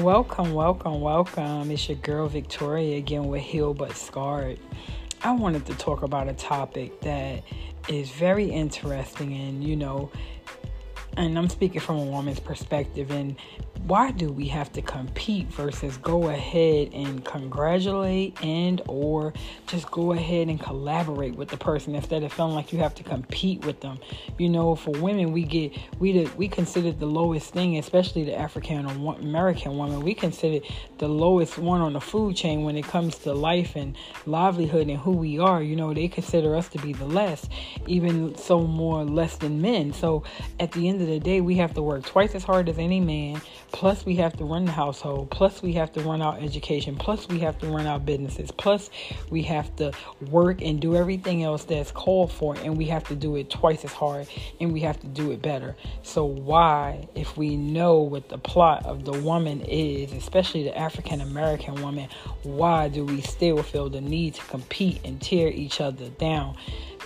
Welcome, welcome, welcome. It's your girl Victoria again with Heal But Scarred. I wanted to talk about a topic that is very interesting and, you know, and I'm speaking from a woman's perspective and why do we have to compete versus go ahead and congratulate and or just go ahead and collaborate with the person instead of feeling like you have to compete with them? You know for women we get we we consider the lowest thing especially the african or american woman we consider the lowest one on the food chain when it comes to life and livelihood and who we are. You know they consider us to be the less even so more less than men. So at the end of the day we have to work twice as hard as any man Plus, we have to run the household. Plus, we have to run our education. Plus, we have to run our businesses. Plus, we have to work and do everything else that's called for. And we have to do it twice as hard and we have to do it better. So, why, if we know what the plot of the woman is, especially the African American woman, why do we still feel the need to compete and tear each other down?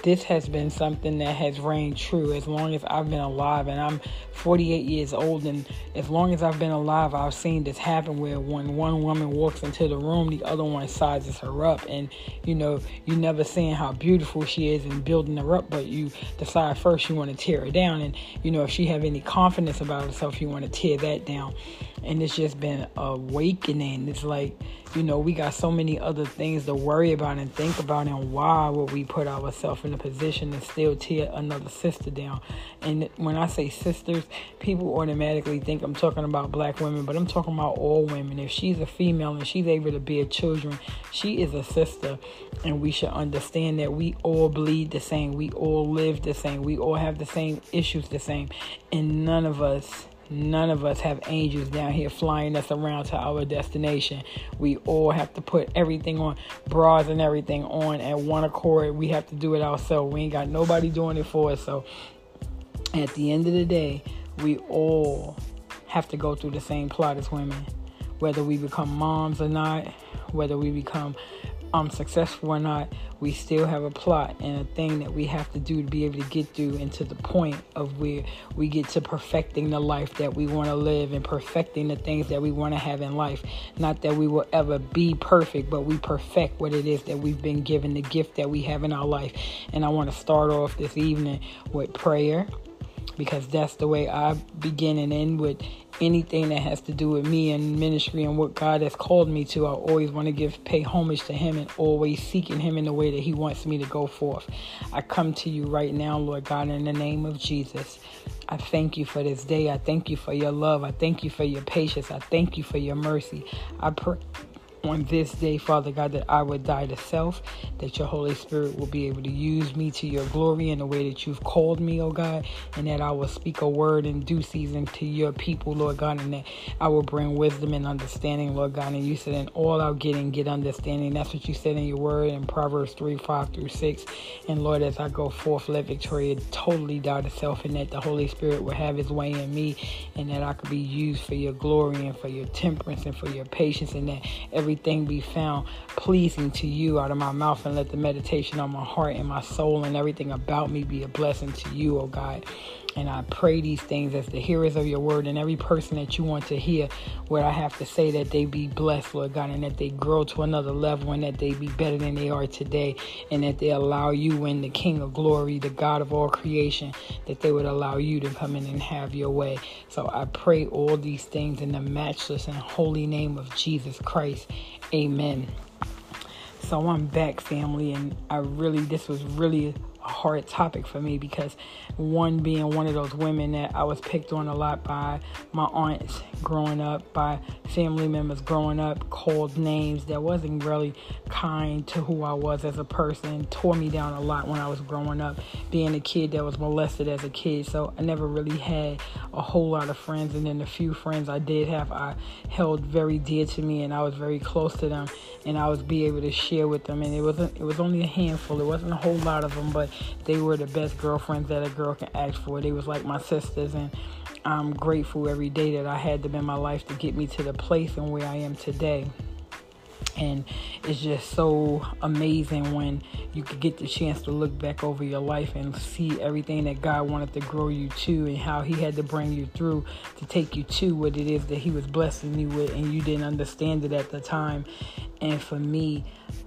This has been something that has reigned true as long as I've been alive. And I'm 48 years old. And as long as I've been alive, I've seen this happen where when one woman walks into the room, the other one sizes her up. And, you know, you're never seeing how beautiful she is and building her up, but you decide first you want to tear her down. And, you know, if she have any confidence about herself, you want to tear that down and it's just been awakening. It's like, you know, we got so many other things to worry about and think about, and why would we put ourselves in a position to still tear another sister down? And when I say sisters, people automatically think I'm talking about black women, but I'm talking about all women. If she's a female and she's able to bear children, she is a sister, and we should understand that we all bleed the same, we all live the same, we all have the same issues the same, and none of us None of us have angels down here flying us around to our destination. We all have to put everything on, bras and everything on at one accord. We have to do it ourselves. We ain't got nobody doing it for us. So at the end of the day, we all have to go through the same plot as women. Whether we become moms or not, whether we become um, successful or not, we still have a plot and a thing that we have to do to be able to get through and to the point of where we get to perfecting the life that we want to live and perfecting the things that we want to have in life. Not that we will ever be perfect, but we perfect what it is that we've been given, the gift that we have in our life. And I want to start off this evening with prayer because that's the way I begin and end with anything that has to do with me and ministry and what God has called me to. I always want to give pay homage to Him and always seeking Him in the way that He wants me to go forth. I come to you right now, Lord God, in the name of Jesus. I thank you for this day. I thank you for your love. I thank you for your patience. I thank you for your mercy. I pray on this day, Father God, that I would die to self, that your Holy Spirit will be able to use me to your glory in the way that you've called me, oh God, and that I will speak a word in due season to your people, Lord God, and that I will bring wisdom and understanding, Lord God. And you said, in all our getting, get understanding. That's what you said in your word in Proverbs 3 5 through 6. And Lord, as I go forth, let Victoria totally die to self, and that the Holy Spirit will have his way in me, and that I could be used for your glory and for your temperance and for your patience, and that every everything be found pleasing to you out of my mouth, and let the meditation on my heart and my soul and everything about me be a blessing to you, oh God. And I pray these things as the hearers of your word and every person that you want to hear what I have to say that they be blessed, Lord God, and that they grow to another level and that they be better than they are today and that they allow you in the King of glory, the God of all creation, that they would allow you to come in and have your way. So I pray all these things in the matchless and holy name of Jesus Christ. Amen. So I'm back, family, and I really, this was really hard topic for me because one being one of those women that I was picked on a lot by my aunts growing up, by family members growing up, called names that wasn't really kind to who I was as a person, tore me down a lot when I was growing up, being a kid that was molested as a kid. So I never really had a whole lot of friends, and then the few friends I did have, I held very dear to me, and I was very close to them, and I was be able to share with them. And it wasn't, it was only a handful. It wasn't a whole lot of them, but they were the best girlfriends that a girl can ask for. They was like my sisters, and I'm grateful every day that I had them in my life to get me to the place and where I am today. And it's just so amazing when you could get the chance to look back over your life and see everything that God wanted to grow you to and how He had to bring you through to take you to what it is that He was blessing you with, and you didn't understand it at the time. And for me,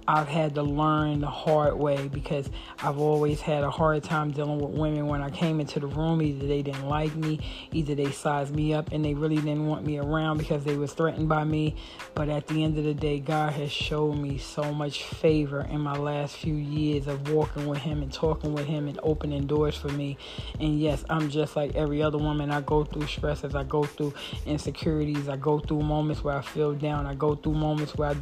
I've had to learn the hard way because I've always had a hard time dealing with women when I came into the room. Either they didn't like me, either they sized me up and they really didn't want me around because they was threatened by me. But at the end of the day, God has showed me so much favor in my last few years of walking with Him and talking with Him and opening doors for me. And yes, I'm just like every other woman. I go through stresses, I go through insecurities, I go through moments where I feel down, I go through moments where I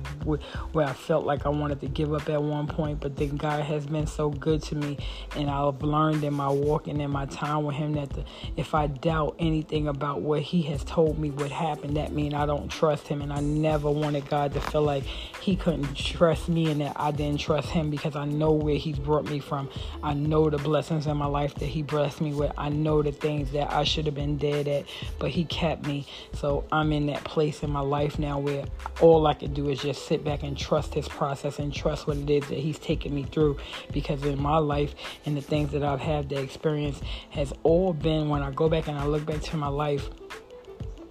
where I felt like I wanted to give up at one point, but then God has been so good to me, and I've learned in my walking and in my time with Him that the, if I doubt anything about what He has told me would happen, that means I don't trust Him, and I never wanted God to feel like He couldn't trust me and that I didn't trust Him because I know where He's brought me from. I know the blessings in my life that He blessed me with. I know the things that I should have been dead at, but He kept me. So I'm in that place in my life now where all I can do is just sit back and trust His process and trust what it is that He's taking me through. Because in my life and the things that I've had to experience has all been when I go back and I look back to my life.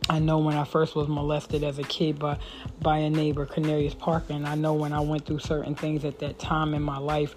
I know when I first was molested as a kid by by a neighbor, Cornelius Parker, and I know when I went through certain things at that time in my life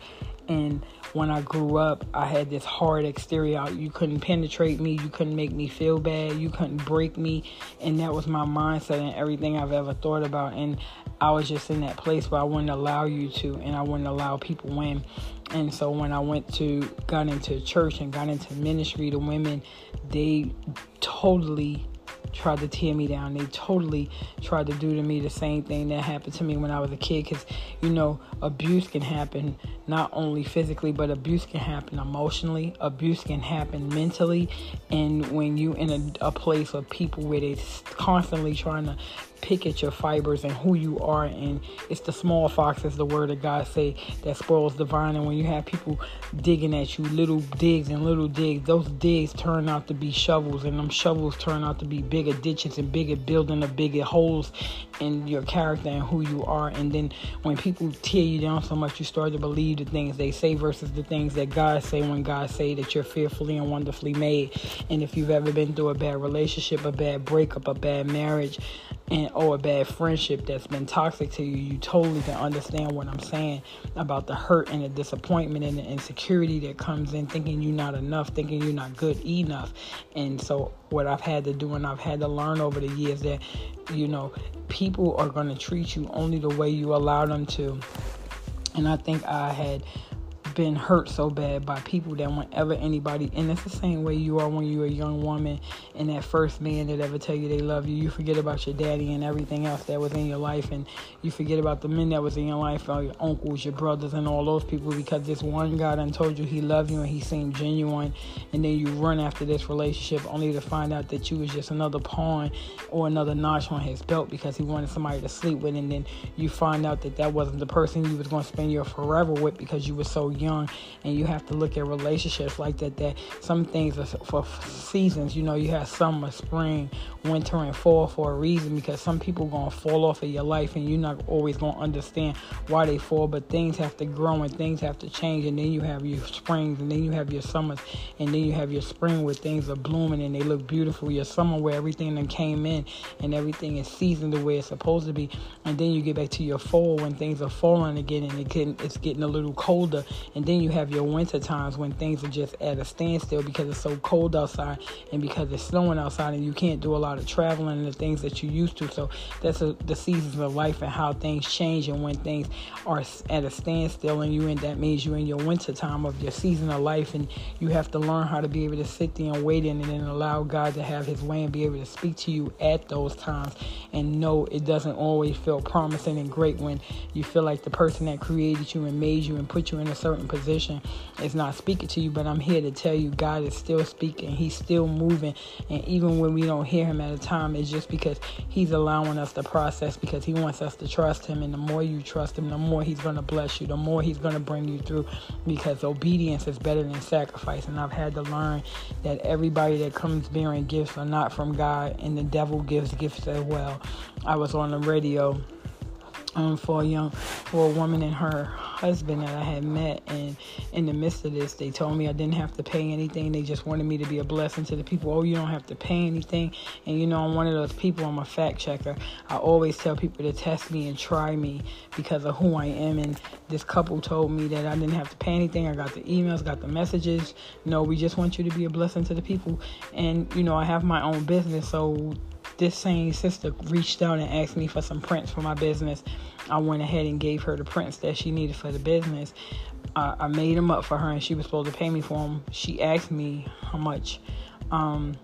and when I grew up, I had this hard exterior. You couldn't penetrate me. You couldn't make me feel bad. You couldn't break me. And that was my mindset and everything I've ever thought about. And I was just in that place where I wouldn't allow you to, and I wouldn't allow people in. And so when I went to, got into church and got into ministry, the women, they totally tried to tear me down. They totally tried to do to me the same thing that happened to me when I was a kid. Because, you know, abuse can happen not only physically, but abuse can happen emotionally. Abuse can happen mentally. And when you in a, a place of people where they constantly trying to pick at your fibers and who you are and it's the small fox as the word of god say that spoils the vine. And when you have people digging at you little digs and little digs those digs turn out to be shovels and them shovels turn out to be bigger ditches and bigger building of bigger holes in your character and who you are. And then when people tear you down so much you start to believe the things they say versus the things that god say when god say that you're fearfully and wonderfully made. And if you've ever been through a bad relationship a bad breakup a bad marriage and or a bad friendship that's been toxic to you, you totally can understand what I'm saying about the hurt and the disappointment and the insecurity that comes in thinking you're not enough, thinking you're not good enough. And so what I've had to do and I've had to learn over the years that, you know, people are gonna treat you only the way you allow them to. And I think I had been hurt so bad by people that whenever anybody, and it's the same way you are when you're a young woman and that first man that ever tell you they love you, you forget about your daddy and everything else that was in your life, and you forget about the men that was in your life, or your uncles, your brothers, and all those people because this one guy done told you he loved you and he seemed genuine, and then you run after this relationship only to find out that you was just another pawn or another notch on his belt because he wanted somebody to sleep with, and then you find out that that wasn't the person you was going to spend your forever with because you were so and you have to look at relationships like that that some things are for seasons you know you have summer spring winter and fall for a reason because some people gonna fall off of your life and you're not always gonna understand why they fall but things have to grow and things have to change. And then you have your springs and then you have your summers and then you have your spring where things are blooming and they look beautiful. Your summer where everything that came in and everything is seasoned the way it's supposed to be. And then you get back to your fall when things are falling again and it can, it's getting a little colder and then you have your winter times when things are just at a standstill because it's so cold outside and because it's snowing outside and you can't do a lot of traveling and the things that you used to. So that's a, the seasons of life and how things change and when things are at a standstill and you in that means you're in your winter time of your season of life and you have to learn how to be able to sit there and wait in and then allow God to have his way and be able to speak to you at those times and know it doesn't always feel promising and great when you feel like the person that created you and made you and put you in a certain position is not speaking to you, but I'm here to tell you God is still speaking. He's still moving. And even when we don't hear him at a time, it's just because he's allowing us to process because he wants us to trust him. And the more you trust him, the more he's going to bless you, the more he's going to bring you through because obedience is better than sacrifice. And I've had to learn that everybody that comes bearing gifts are not from God, and the devil gives gifts as well. I was on the radio um, for a young for a woman and her husband that I had met. And in the midst of this they told me I didn't have to pay anything. They just wanted me to be a blessing to the people. Oh you don't have to pay anything. And you know I'm one of those people I'm a fact checker. I always tell people to test me and try me because of who I am. And this couple told me that I didn't have to pay anything. I got the emails got the messages. No we just want you to be a blessing to the people. And you know I have my own business. So this same sister reached out and asked me for some prints for my business. I went ahead and gave her the prints that she needed for the business. Uh, I made them up for her, and she was supposed to pay me for them. She asked me how much um,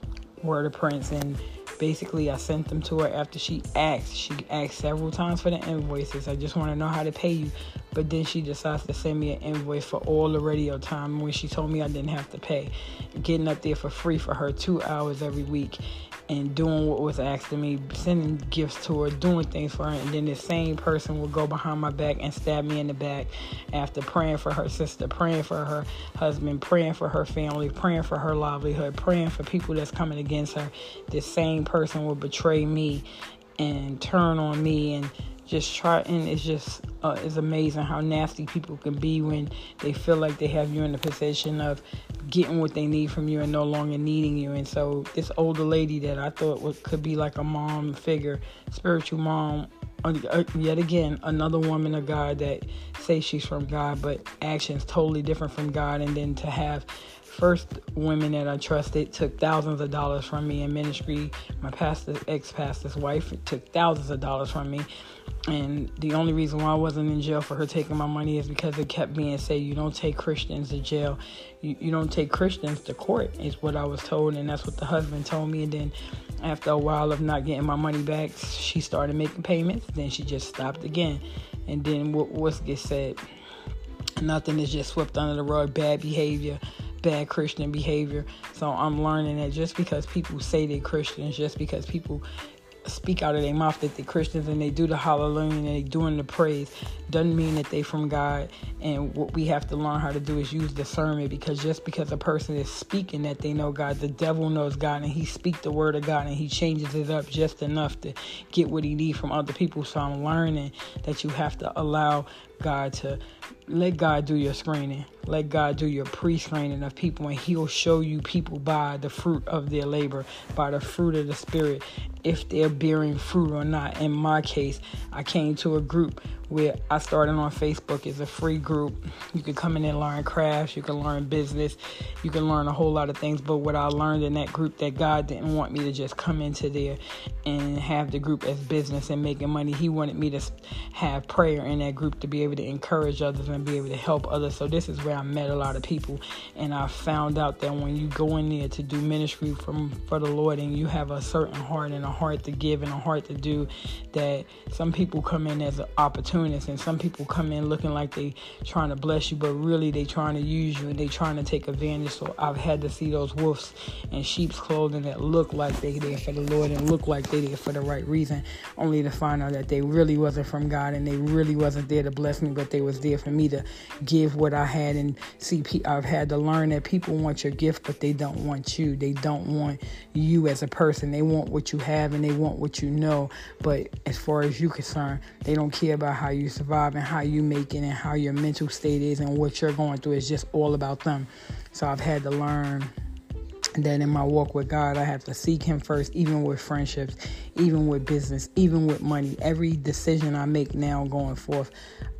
were the prints, and basically I sent them to her after she asked. She asked several times for the invoices. I just want to know how to pay you. But then she decides to send me an invoice for all the radio time when she told me I didn't have to pay. Getting up there for free for her two hours every week and doing what was asked of me, sending gifts to her, doing things for her, and then the same person will go behind my back and stab me in the back after praying for her sister, praying for her husband, praying for her family, praying for her livelihood, praying for people that's coming against her. This same person will betray me and turn on me and just try and it's just uh, it's amazing how nasty people can be when they feel like they have you in the position of getting what they need from you and no longer needing you. And so this older lady that i thought would, could be like a mom figure spiritual mom uh, yet again another woman of god that say she's from god but actions totally different from god. And then to have first women that I trusted took thousands of dollars from me in ministry. My pastor, ex pastor's wife, took thousands of dollars from me. And the only reason why I wasn't in jail for her taking my money is because it kept being said, you don't take Christians to jail. You, you don't take Christians to court, is what I was told. And that's what the husband told me. And then after a while of not getting my money back, she started making payments. Then she just stopped again. And then what, what gets said? Nothing is just swept under the rug, bad behavior bad Christian behavior. So I'm learning that just because people say they're Christians, just because people speak out of their mouth that they're Christians and they do the hallelujah and they doing the praise doesn't mean that they from God. And what we have to learn how to do is use discernment because just because a person is speaking that they know God, the devil knows God and he speaks the word of God and he changes it up just enough to get what he needs from other people. So I'm learning that you have to allow God to let God do your screening. Let God do your pre screening of people, and He'll show you people by the fruit of their labor, by the fruit of the Spirit, if they're bearing fruit or not. In my case, I came to a group where I started on Facebook. It's a free group. You can come in and learn crafts, you can learn business, you can learn a whole lot of things. But what I learned in that group that God didn't want me to just come into there and have the group as business and making money. He wanted me to have prayer in that group to be able to encourage others and be able to help others. So this is where I met a lot of people and I found out that when you go in there to do ministry from for the Lord and you have a certain heart and a heart to give and a heart to do that some people come in as an opportunity opportunists and some people come in looking like they trying to bless you but really they trying to use you and they trying to take advantage. So i've had to see those wolves in sheep's clothing that look like they there for the lord and look like they there for the right reason only to find out that they really wasn't from god and they really wasn't there to bless me but they was there for me to give what i had. And see i've had to learn that people want your gift but they don't want you. They don't want you as a person. They want what you have and they want what you know. But as far as you concerned they don't care about how how you survive and how you make it and how your mental state is and what you're going through is just all about them. So I've had to learn that in my walk with God, I have to seek Him first, even with friendships, even with business, even with money. Every decision I make now going forth,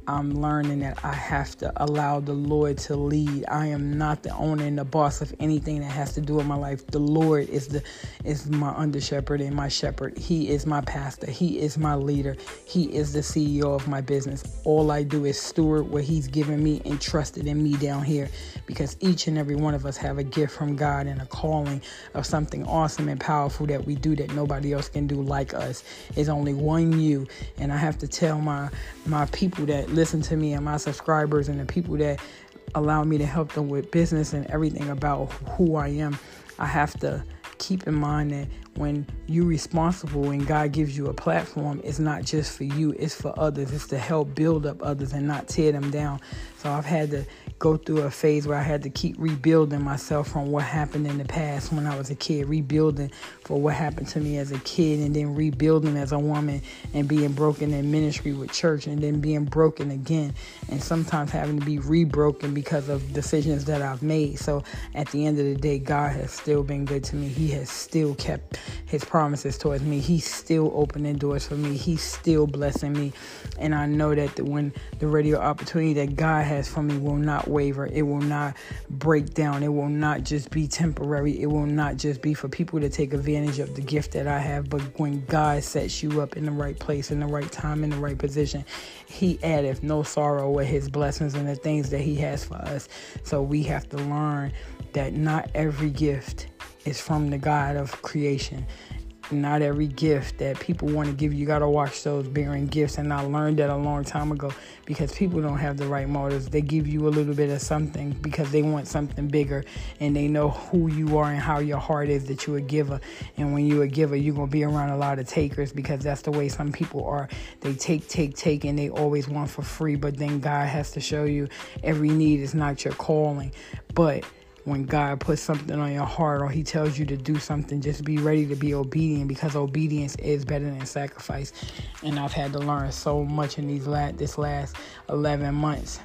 I'm learning that I have to allow the Lord to lead. I am not the owner and the boss of anything that has to do with my life. The Lord is the is my under shepherd and my shepherd. He is my pastor. He is my leader. He is the CEO of my business. All I do is steward what he's given me and trusted in me down here because each and every one of us have a gift from God and a calling of something awesome and powerful that we do that nobody else can do like us. It's only one you and I have to tell my my people that listen to me and my subscribers and the people that allow me to help them with business and everything about who I am, I have to keep in mind that when you're responsible and God gives you a platform, it's not just for you, it's for others. It's to help build up others and not tear them down. So I've had to go through a phase where I had to keep rebuilding myself from what happened in the past when I was a kid, rebuilding for what happened to me as a kid, and then rebuilding as a woman and being broken in ministry with church, and then being broken again, and sometimes having to be rebroken because of decisions that I've made. So at the end of the day, God has still been good to me. He has still kept his promises towards me. He's still opening doors for me. He's still blessing me. And I know that when the radio opportunity that God has for me will not waver. It will not break down. It will not just be temporary. It will not just be for people to take advantage of the gift that I have. But when God sets you up in the right place, in the right time, in the right position, He addeth no sorrow with His blessings and the things that He has for us. So we have to learn that not every gift is from the God of creation not every gift that people want to give you, you got to watch those bearing gifts. And I learned that a long time ago because people don't have the right motives. They give you a little bit of something because they want something bigger and they know who you are and how your heart is that you're a giver. And when you're a giver, you're going to be around a lot of takers because that's the way some people are. They take, take, take, and they always want for free. But then God has to show you every need is not your calling. But when God puts something on your heart or He tells you to do something, just be ready to be obedient because obedience is better than sacrifice. And I've had to learn so much in these last this last 11 months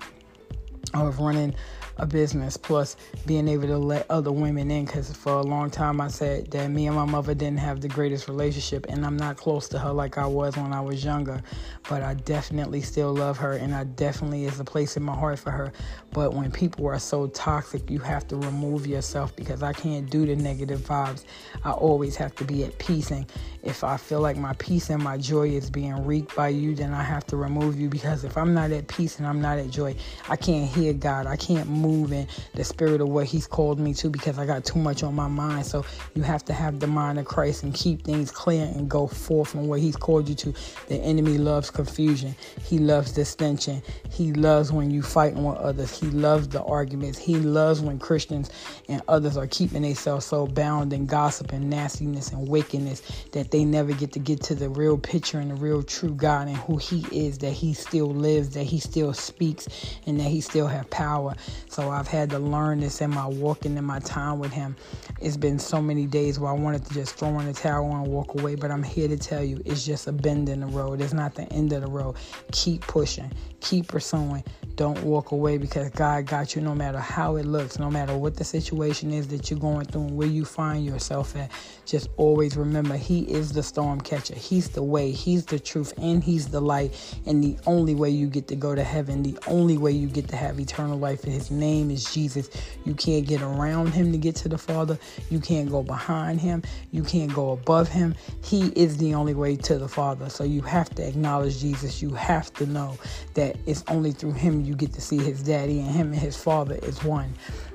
of running a business plus being able to let other women in because for a long time i said that me and my mother didn't have the greatest relationship and i'm not close to her like i was when i was younger but i definitely still love her and i definitely is a place in my heart for her. But when people are so toxic you have to remove yourself because i can't do the negative vibes. I always have to be at peace and if i feel like my peace and my joy is being wreaked by you then i have to remove you because if i'm not at peace and i'm not at joy i can't hear god. I can't move in the spirit of what He's called me to because I got too much on my mind. So you have to have the mind of Christ and keep things clear and go forth from what He's called you to. The enemy loves confusion, he loves distension, he loves when you fighting with others, he loves the arguments, he loves when Christians and others are keeping themselves so bound in gossip and nastiness and wickedness that they never get to get to the real picture and the real true God and who He is, that He still lives, that He still speaks, and that He still have power. So I've had to learn this in my walking in my time with him. It's been so many days where I wanted to just throw in the towel and walk away, but I'm here to tell you it's just a bend in the road. It's not the end of the road. Keep pushing, keep pursuing. Don't walk away because God got you no matter how it looks, no matter what the situation is that you're going through and where you find yourself at. Just always remember He is the storm catcher. He's the way, He's the truth, and He's the light. And the only way you get to go to heaven, the only way you get to have eternal life, in His name is Jesus. You can't get around Him to get to the Father. You can't go behind Him. You can't go above Him. He is the only way to the Father. So you have to acknowledge Jesus. You have to know that it's only through Him you get to see his daddy, and him and his father is one.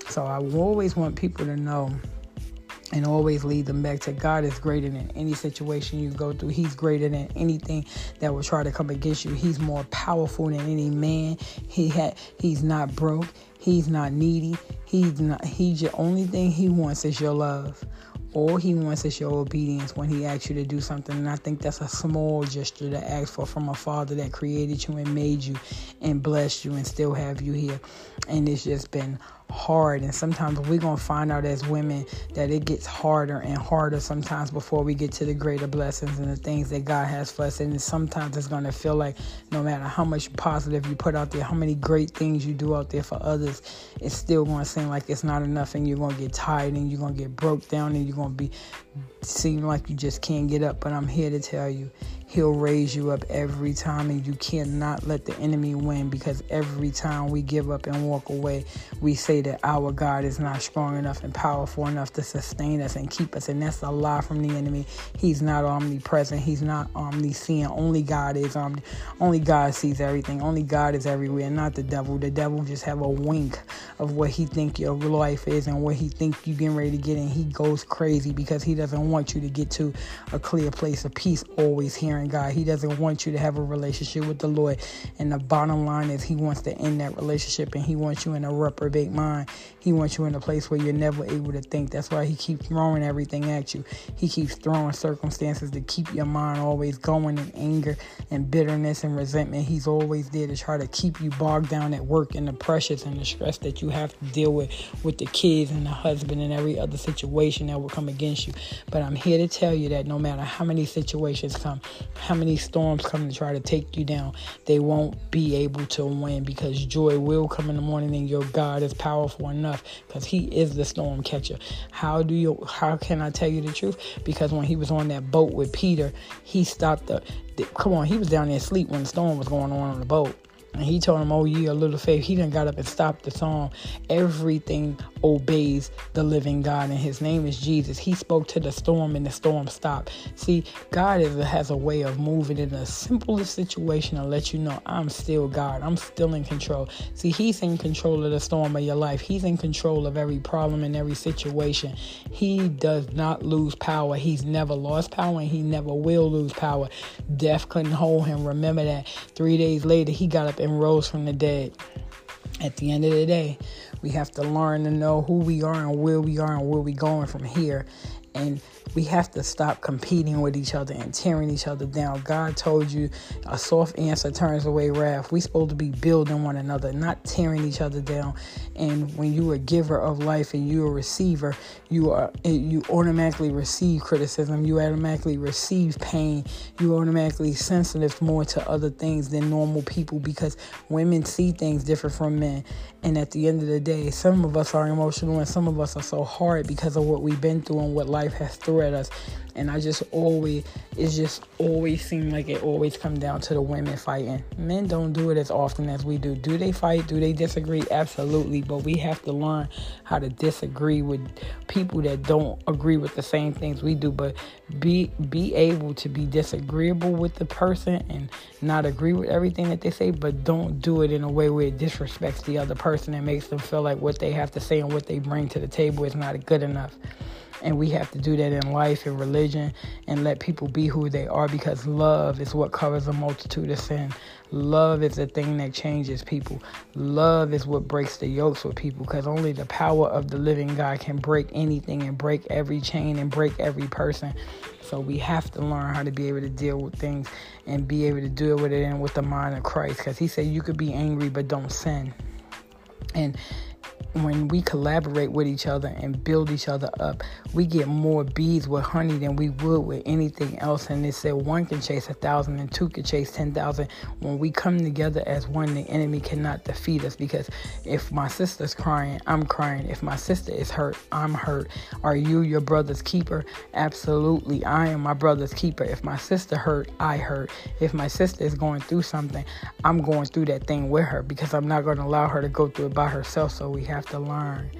So I always want people to know and always lead them back to God is greater than any situation you go through. He's greater than anything that will try to come against you. He's more powerful than any man. He had he's not broke. He's not needy. He's not he's the only thing he wants is your love. All he wants is your obedience when he asks you to do something. And I think that's a small gesture to ask for from a father that created you and made you and blessed you and still have you here. And it's just been hard and sometimes we're going to find out as women that it gets harder and harder sometimes before we get to the greater blessings and the things that God has for us and sometimes it's going to feel like no matter how much positive you put out there how many great things you do out there for others it's still going to seem like it's not enough and you're going to get tired and you're going to get broke down and you're going to be seem like you just can't get up but I'm here to tell you He'll raise you up every time, and you cannot let the enemy win because every time we give up and walk away, we say that our God is not strong enough and powerful enough to sustain us and keep us. And that's a lie from the enemy. He's not omnipresent, He's not omniscient. Only God is omni- Only God sees everything. Only God is everywhere, not the devil. The devil just have a wink of what he think your life is and what he think you getting ready to get in. He goes crazy because he doesn't want you to get to a clear place of peace, always hearing fearing God. He doesn't want you to have a relationship with the Lord. And the bottom line is, He wants to end that relationship and He wants you in a reprobate mind. He wants you in a place where you're never able to think. That's why He keeps throwing everything at you. He keeps throwing circumstances to keep your mind always going in anger and bitterness and resentment. He's always there to try to keep you bogged down at work and the pressures and the stress that you have to deal with with the kids and the husband and every other situation that will come against you. But I'm here to tell you that no matter how many situations come, how many storms come to try to take you down, they won't be able to win because joy will come in the morning and your God is powerful enough because he is the storm catcher. How do you how can I tell you the truth? Because when he was on that boat with Peter, he stopped the, the come on, he was down there asleep when the storm was going on on the boat. And he told him, Oh, ye a little faith. He done got up and stopped the song. Everything obeys the living God, and his name is Jesus. He spoke to the storm, and the storm stopped. See, God is, has a way of moving in the simplest situation to let you know I'm still God. I'm still in control. See, He's in control of the storm of your life, He's in control of every problem and every situation. He does not lose power. He's never lost power, and He never will lose power. Death couldn't hold Him. Remember that. Three days later, He got up and rose from the dead. At the end of the day, we have to learn to know who we are and where we are and where we're going from here. And we have to stop competing with each other and tearing each other down. God told you a soft answer turns away wrath. We're supposed to be building one another, not tearing each other down. And when you are a giver of life and you're a receiver, you are you automatically receive criticism. You automatically receive pain. You automatically sensitive more to other things than normal people because women see things different from men. And at the end of the day, some of us are emotional and some of us are so hard because of what we've been through and what life has thrown at us. And I just always, it just always seemed like it always come down to the women fighting. Men don't do it as often as we do. Do they fight? Do they disagree? Absolutely. But we have to learn how to disagree with people that don't agree with the same things we do. But be be able to be disagreeable with the person and not agree with everything that they say, but don't do it in a way where it disrespects the other person and makes them feel like what they have to say and what they bring to the table is not good enough. And we have to do that in life and religion and let people be who they are because love is what covers a multitude of sin. Love is the thing that changes people. Love is what breaks the yokes with people because only the power of the living God can break anything and break every chain and break every person. So we have to learn how to be able to deal with things and be able to deal with it and with the mind of Christ because he said you could be angry but don't sin. And when we collaborate with each other and build each other up, we get more bees with honey than we would with anything else. And they said one can chase a thousand and two can chase ten thousand. When we come together as one, the enemy cannot defeat us because if my sister's crying, I'm crying. If my sister is hurt, I'm hurt. Are you your brother's keeper? Absolutely. I am my brother's keeper. If my sister hurt, I hurt. If my sister is going through something, I'm going through that thing with her because I'm not going to allow her to go through it by herself. So we have to learn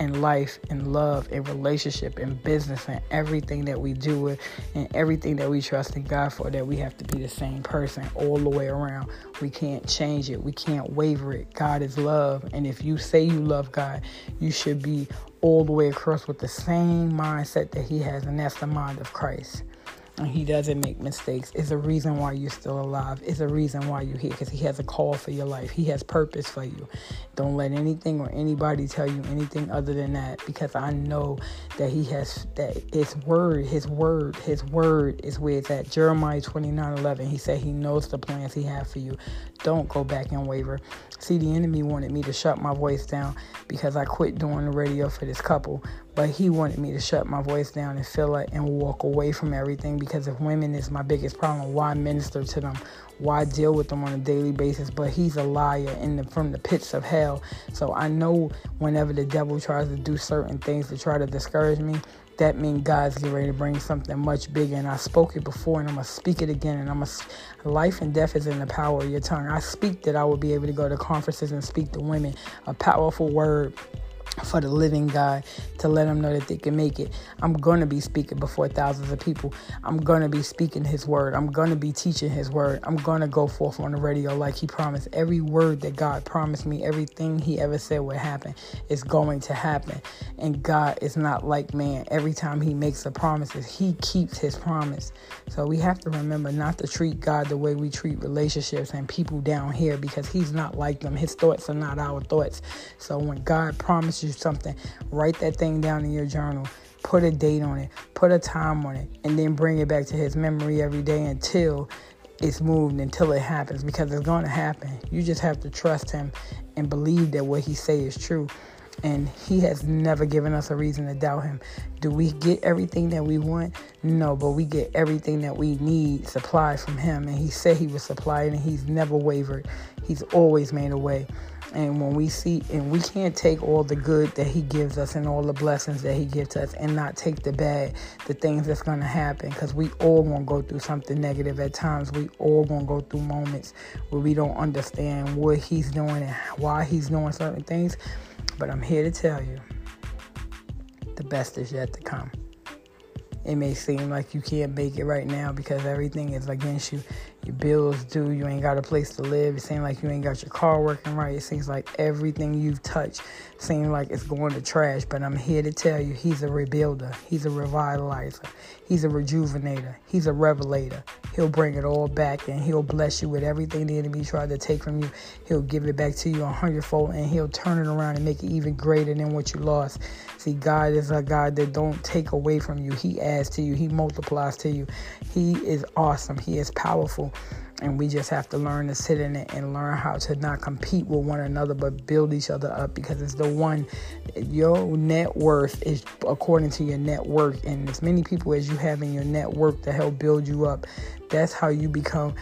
in life, in love, in relationship, in business, and everything that we do with and everything that we trust in God for, that we have to be the same person all the way around. We can't change it. We can't waver it. God is love. And if you say you love God, you should be all the way across with the same mindset that He has, and that's the mind of Christ and he doesn't make mistakes. It's a reason why you're still alive. It's a reason why you're here because he has a call for your life. He has purpose for you. Don't let anything or anybody tell you anything other than that because I know that he has that his word, his word, his word is where it's at. Jeremiah 29 11, he said he knows the plans he has for you. Don't go back and waver. See, the enemy wanted me to shut my voice down because I quit doing the radio for this couple. But he wanted me to shut my voice down and feel it and walk away from everything because if women is my biggest problem, why minister to them? Why deal with them on a daily basis? But he's a liar in the, from the pits of hell. So I know whenever the devil tries to do certain things to try to discourage me, that means God's getting ready to bring something much bigger. And I spoke it before, and I'm gonna speak it again. And I'm a life and death is in the power of your tongue. I speak that I will be able to go to conferences and speak to women a powerful word for the living God to let them know that they can make it. I'm going to be speaking before thousands of people. I'm going to be speaking His word. I'm going to be teaching His word. I'm going to go forth on the radio like He promised. Every word that God promised me, everything He ever said would happen, is going to happen. And God is not like man. Every time He makes a promise, He keeps His promise. So we have to remember not to treat God the way we treat relationships and people down here because He's not like them. His thoughts are not our thoughts. So when God promises you something, write that thing down in your journal. Put a date on it, put a time on it, and then bring it back to his memory every day until it's moved until it happens because it's going to happen. You just have to trust him and believe that what he say is true. And he has never given us a reason to doubt him. Do we get everything that we want? No, but we get everything that we need supplied from him. And he said he would supply it, and he's never wavered. He's always made a way. And when we see, and we can't take all the good that He gives us and all the blessings that He gives us and not take the bad, the things that's going to happen. Because we all going to go through something negative at times. We all going to go through moments where we don't understand what He's doing and why He's doing certain things. But I'm here to tell you the best is yet to come. It may seem like you can't make it right now because everything is against you your bills due, you ain't got a place to live. It seems like you ain't got your car working right. It seems like everything you've touched seems like it's going to trash. But I'm here to tell you, he's a rebuilder, he's a revitalizer, he's a rejuvenator, he's a revelator. He'll bring it all back and he'll bless you with everything the enemy tried to take from you. He'll give it back to you a hundredfold and he'll turn it around and make it even greater than what you lost. See, God is a God that don't take away from you. He adds to you. He multiplies to you. He is awesome. He is powerful. And we just have to learn to sit in it and learn how to not compete with one another, but build each other up because it's the one, your net worth is according to your network. And as many people as you have in your network to help build you up, that's how you become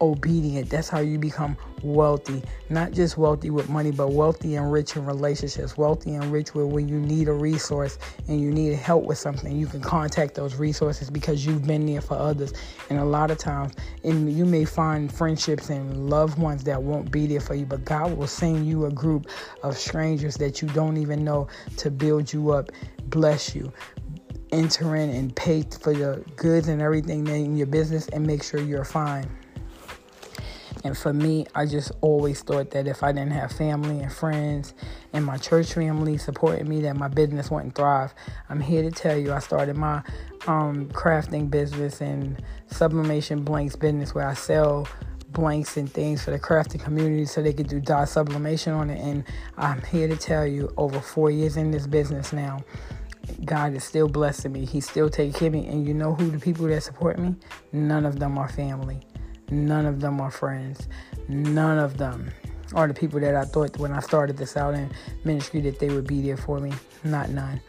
obedient. That's how you become wealthy. Not just wealthy with money, but wealthy and rich in relationships. Wealthy and rich with when you need a resource and you need help with something, you can contact those resources because you've been there for others. And a lot of times, and you may find friendships and loved ones that won't be there for you, but God will send you a group of strangers that you don't even know to build you up, bless you enter in and pay for the goods and everything in your business and make sure you're fine. And for me, I just always thought that if I didn't have family and friends and my church family supporting me, that my business wouldn't thrive. I'm here to tell you, I started my um, crafting business and sublimation blanks business where I sell blanks and things for the crafting community so they could do dye sublimation on it. And I'm here to tell you, over four years in this business now, God is still blessing me. He's still taking care of me. And you know who the people that support me? None of them are family. None of them are friends. None of them are the people that I thought when I started this out in ministry that they would be there for me. Not none.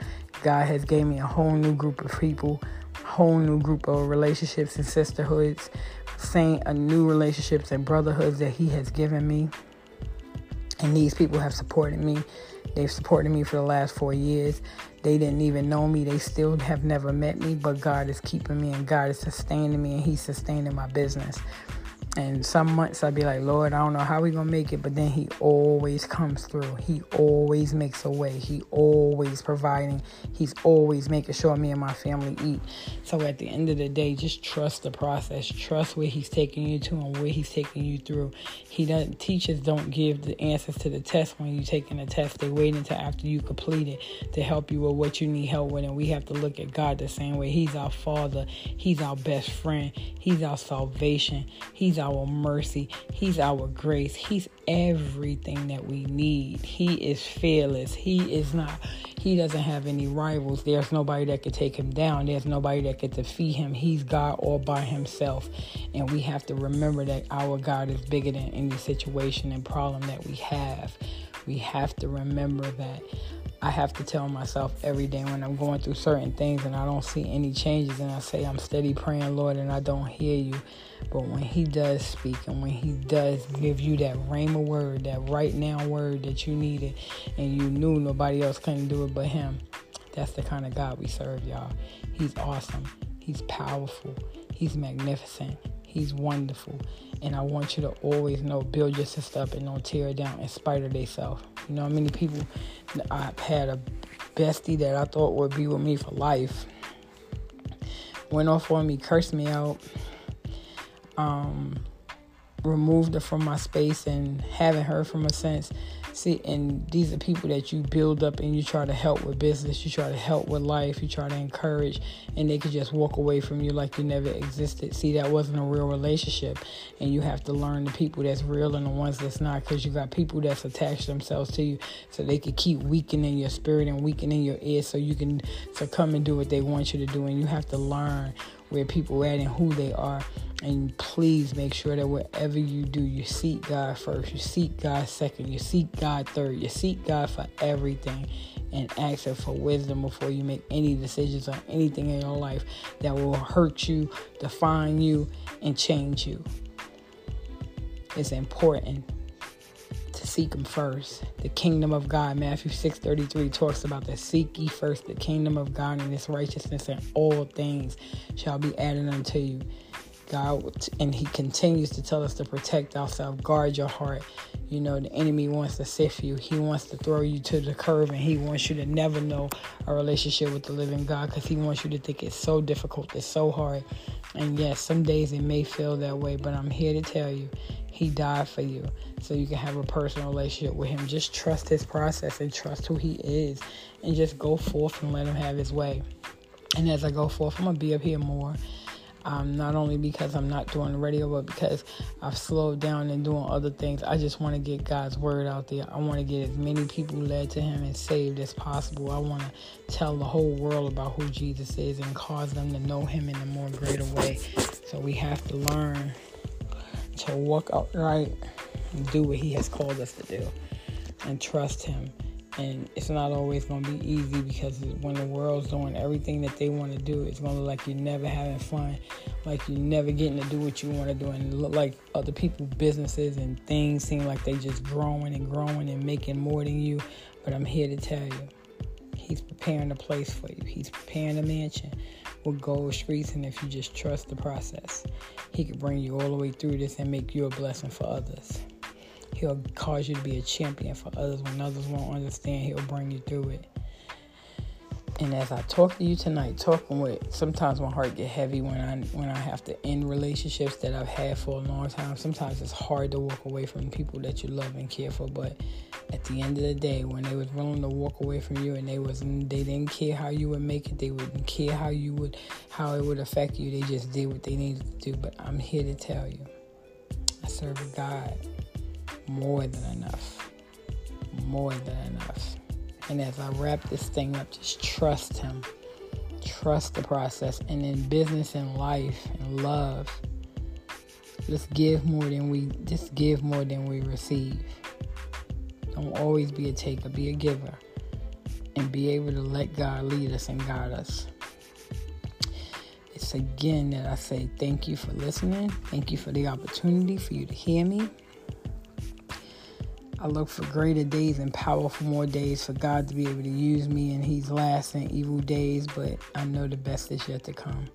God has gave me a whole new group of people, whole new group of relationships and sisterhoods, saying a new relationships and brotherhoods that He has given me. And these people have supported me. They've supported me for the last four years. They didn't even know me. They still have never met me, but God is keeping me and God is sustaining me and He's sustaining my business. And some months I'd be like, Lord, I don't know how we gonna make it, but then He always comes through. He always makes a way. He always providing. He's always making sure me and my family eat. So at the end of the day, just trust the process. Trust where He's taking you to and where He's taking you through. He doesn't teachers don't give the answers to the test when you're taking the test. They wait until after you complete it to help you with what you need help with. And we have to look at God the same way. He's our Father. He's our best friend. He's our salvation. He's our our mercy. He's our grace. He's everything that we need. He is fearless. He is not, he doesn't have any rivals. There's nobody that could take him down. There's nobody that could defeat him. He's God all by himself. And we have to remember that our God is bigger than any situation and problem that we have. We have to remember that. I have to tell myself every day when I'm going through certain things and I don't see any changes and I say I'm steady praying, Lord, and I don't hear you. But when He does speak and when He does give you that rhema word, that right now word that you needed, and you knew nobody else couldn't do it but Him, that's the kind of God we serve, y'all. He's awesome. He's powerful. He's magnificent. He's wonderful. And I want you to always know build your sister up and don't tear her down in spite of themselves. You know many people I've had a bestie that I thought would be with me for life went off on me, cursed me out, um, removed her from my space, and haven't heard from her since. See, and these are people that you build up and you try to help with business, you try to help with life, you try to encourage, and they could just walk away from you like you never existed. See, that wasn't a real relationship, and you have to learn the people that's real and the ones that's not, because you got people that's attached themselves to you, so they could keep weakening your spirit and weakening your ears, so you can succumb and do what they want you to do, and you have to learn where people are at and who they are. And please make sure that whatever you do, you seek God first, you seek God second, you seek God third, you seek God for everything, and ask Him for wisdom before you make any decisions on anything in your life that will hurt you, define you, and change you. It's important to seek him first. The kingdom of God, Matthew 6:33 talks about the seek ye first the kingdom of God and his righteousness and all things shall be added unto you. God, and He continues to tell us to protect ourselves, guard your heart. You know, the enemy wants to sift you, he wants to throw you to the curb, and he wants you to never know a relationship with the living God because he wants you to think it's so difficult, it's so hard. And yes, some days it may feel that way, but I'm here to tell you, He died for you so you can have a personal relationship with Him. Just trust His process and trust who He is, and just go forth and let Him have His way. And as I go forth, I'm gonna be up here more um, not only because I'm not doing the radio, but because I've slowed down and doing other things. I just want to get God's word out there. I want to get as many people led to Him and saved as possible. I want to tell the whole world about who Jesus is and cause them to know Him in a more greater way. So we have to learn to walk upright and do what He has called us to do and trust Him and it's not always going to be easy because when the world's doing everything that they want to do it's going to look like you're never having fun like you're never getting to do what you want to do and look like other people's businesses and things seem like they just growing and growing and making more than you but i'm here to tell you he's preparing a place for you. He's preparing a mansion with gold streets and if you just trust the process he could bring you all the way through this and make you a blessing for others He'll cause you to be a champion for others when others won't understand. He'll bring you through it. And as I talk to you tonight, talking with sometimes my heart get heavy when I when I have to end relationships that I've had for a long time. Sometimes it's hard to walk away from people that you love and care for. But at the end of the day, when they was willing to walk away from you and they was they didn't care how you would make it, they wouldn't care how you would how it would affect you. They just did what they needed to do. But I'm here to tell you, I serve God more than enough. More than enough. And as I wrap this thing up, just trust Him. Trust the process. And in business and life and love, just give more than we just give more than we receive. Don't always be a taker, be a giver. And be able to let God lead us and guide us. It's again that I say thank you for listening. Thank you for the opportunity for you to hear me. I look for greater days and powerful more days for God to be able to use me in these last and evil days, but I know the best is yet to come.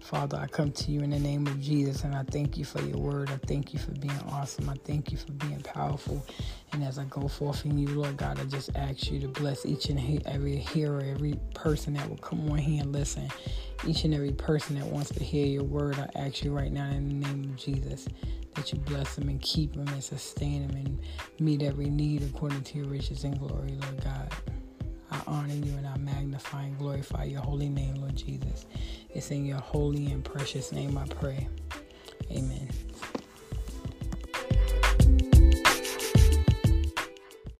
Father, I come to you in the name of Jesus and I thank you for your word. I thank you for being awesome. I thank you for being powerful. And as I go forth in you, Lord God, I just ask you to bless each and every hearer, every person that will come on here and listen, each and every person that wants to hear your word. I ask you right now in the name of Jesus that you bless them and keep them and sustain them and meet every need according to your riches and glory, Lord God. I honor you and I magnify and glorify your holy name, Lord Jesus. It's in your holy and precious name I pray. Amen.